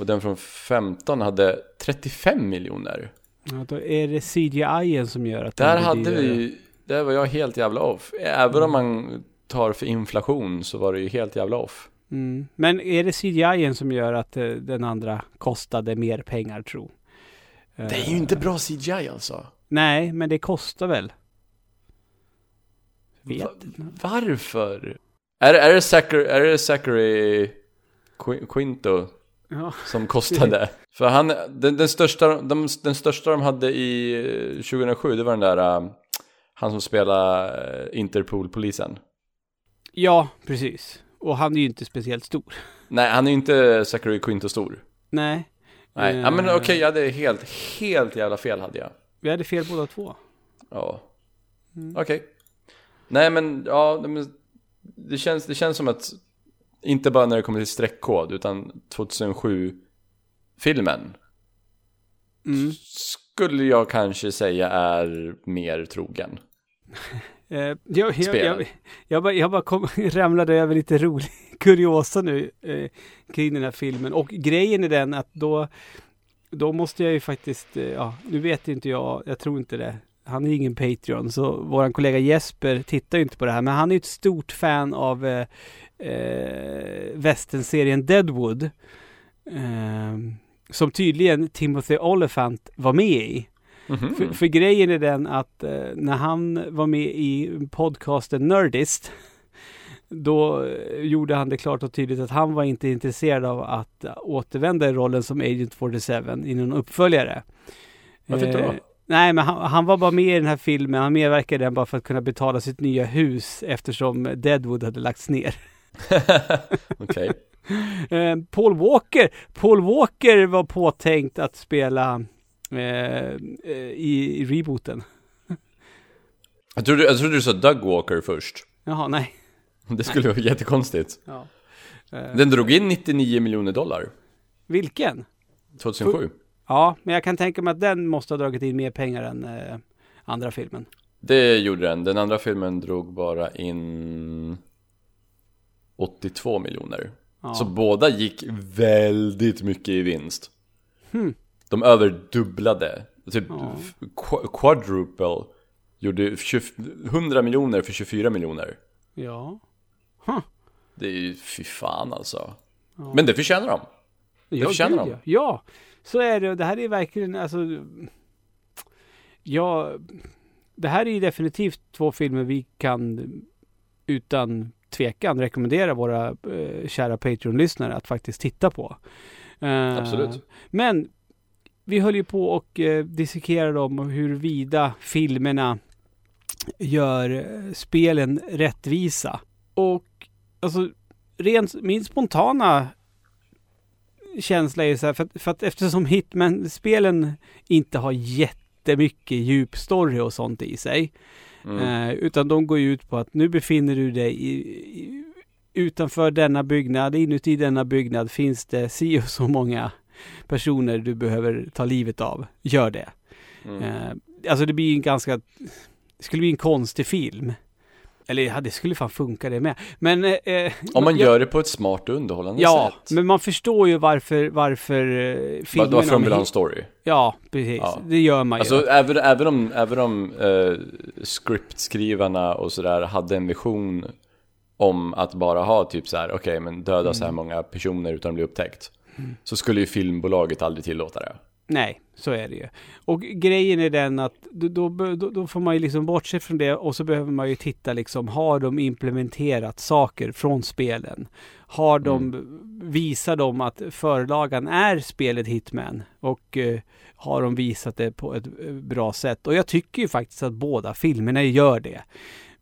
Och den från 15 hade 35 miljoner. ja, då är det CGI som gör att Där hade vi, där var jag helt jävla off. Även om man tar för inflation så var det ju helt jävla off. Mm. Men är det CGI som gör att eh, den andra kostade mer pengar tro? Det är ju inte bra CGI alltså. Nej, men det kostar väl? Vet Va-. Varför? Är, är det Zachary, är det Zachary Qui- Quinto Ja. som kostade? För han, den, den, största, de, den största de hade i eh, 2007, det var den där, eh, han som spelade eh, Interpol-polisen. ja, precis. Och han är ju inte speciellt stor. Nej, han är ju inte Zachary Quinto stor. Nej. Nej, Eh, ja, men okej, jag hade helt, helt jävla fel hade jag. Vi hade fel båda två. Ja. Mm. Okej. Nej men, ja, det känns, det känns som att inte bara när det kommer till streckkod utan 2007-filmen Mm. skulle jag kanske säga är mer trogen. Eh, jag, jag, jag, jag, bara, jag bara kom, ramlade över lite rolig kuriosa nu eh, kring den här filmen. Och grejen är den att då, då måste jag ju faktiskt, eh, ja, nu vet inte jag, jag tror inte det. han är ingen Patreon, så våran kollega Jesper tittar ju inte på det här. Men han är ett stort fan av eh, eh, västernserien Deadwood. Eh, som tydligen Timothy Olyphant var med i. Mhm. För, för grejen är den att eh, när han var med i podcasten Nerdist då eh, gjorde han det klart och tydligt att han var inte intresserad av att återvända i rollen som Agent 47 i någon uppföljare. Varför inte då? Eh, nej, men han, han var bara med i den här filmen. Han medverkade i den bara för att kunna betala sitt nya hus eftersom Deadwood hade lagts ner. Okej. Eh, Paul Walker, Paul Walker var påtänkt att spela eh, eh, i, i rebooten. Jag trodde, jag trodde du sa Doug Walker först. Jaha, nej. Det skulle vara jättekonstigt. Ja. Eh, Den drog in 99 miljoner dollar vilken? 2007. Ja, men jag kan tänka mig att den måste ha dragit in mer pengar än eh, andra filmen. Det gjorde den. Den andra filmen drog bara in 82 miljoner. Ja. Så båda gick väldigt mycket i vinst. Hmm. De överdubblade. Typ Ja. qu- quadruple. Gjorde 20, 100 miljoner för 24 miljoner. Ja. Det är ju fy fan alltså. Men det förtjänar de. Ja, förtjänar gud, de. ja. ja, så är det. Det här är verkligen, alltså... Ja, det här är ju definitivt två filmer vi kan utan tvekan rekommendera våra eh, kära Patreon-lyssnare att faktiskt titta på. Eh, Absolut. Men vi höll ju på och eh, dissekerade om huruvida filmerna gör eh, spelen rättvisa. Och alltså, rent, min spontana känsla är så här, för att, för att eftersom Hitman-spelen inte har jättemycket djup story och sånt i sig. Mm. Eh, utan de går ju ut på att nu befinner du dig i, i, utanför denna byggnad, inuti denna byggnad finns det si och så många personer du behöver ta livet av. Gör det. Mm. Eh, alltså det blir en ganska, det skulle bli en konstig film. Eller ja, det skulle fan funka det med. Men... Eh, eh, Om man jag- gör det på ett smart och underhållande Ja, sätt. men man förstår ju varver, varför eh, filmerna... Varför de vill ha en story. Ja, precis. Ja. Det gör man ju. Alltså även, även om, även om eh, scriptskrivarna och sådär hade en vision om att bara ha typ så här, okej men döda så här många personer utan att bli upptäckt. Så skulle ju filmbolaget aldrig tillåta det. Nej, så är det ju. Och grejen är den att då, då, då, får man ju liksom bortse från det och så behöver man ju titta liksom, har de implementerat saker från spelen? Har de, visar de att förlagan är spelet Hitman? Och eh, har de visat det på ett eh, bra sätt? Och jag tycker ju faktiskt att båda filmerna gör det.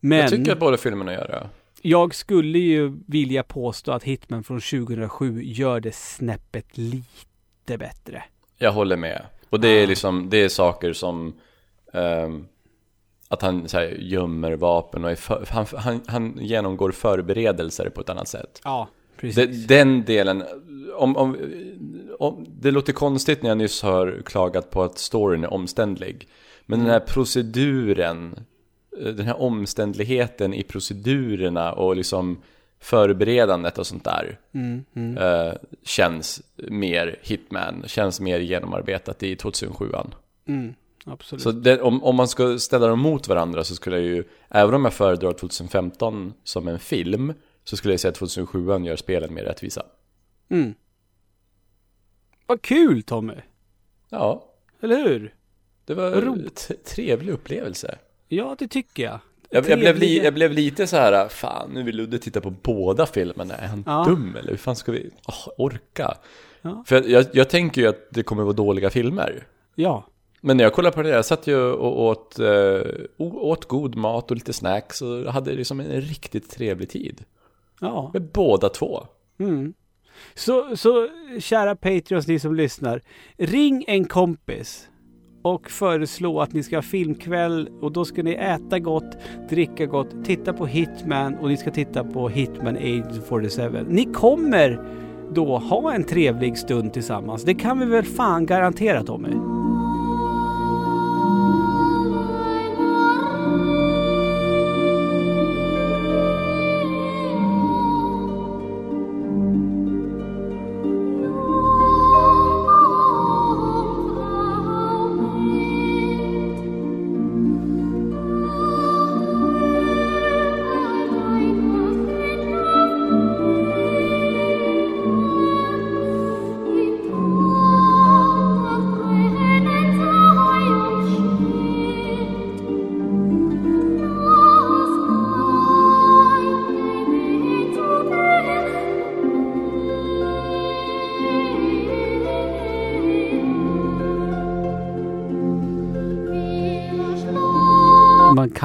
Men Jag tycker att båda filmerna gör det. jag skulle ju vilja påstå att Hitman från 2007 gör det snäppet lite bättre. Jag håller med. Och det är liksom, det är saker som ehm, att han så här, gömmer vapen och för, han, han, han genomgår förberedelser på ett annat sätt. Ja, precis. Det, den delen, om, om, om, det låter konstigt när jag nyss har klagat på att storyn är omständlig. Men den här proceduren, eh, den här omständligheten i procedurerna och liksom förberedandet och sånt där Mm, mm. eh, känns mer Hitman, känns mer genomarbetat i 2007 Mm, absolut. Så det, om, om man ska ställa dem mot varandra så skulle jag ju, även om jag föredrar 2015 som en film, så skulle jag säga att 2007 gör spelen mer rättvisa. Mm. Vad kul Tommy! Ja, Eller hur? det var en trevlig upplevelse. Ja, det tycker jag. Jag, jag, blev li, jag blev lite så här, fan nu vill Ludde titta på båda filmerna, är han Ja. dum eller hur fan ska vi åh, orka? Ja. För jag, jag, tänker ju att det kommer vara dåliga filmer. Ja. Men när jag kollade på det, jag satt ju och åt, eh, åt god mat och lite snacks och hade liksom en riktigt trevlig tid. Ja. Med båda två. Mm. Så, så kära Patreons, ni som lyssnar. Ring en kompis och föreslå att ni ska ha filmkväll och då ska ni äta gott, dricka gott, titta på Hitman och ni ska titta på Hitman Age 47. Ni kommer då ha en trevlig stund tillsammans. Det kan vi väl fan garantera Tommy?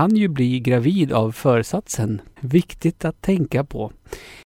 Kan ju bli gravid av försatsen. Viktigt att tänka på.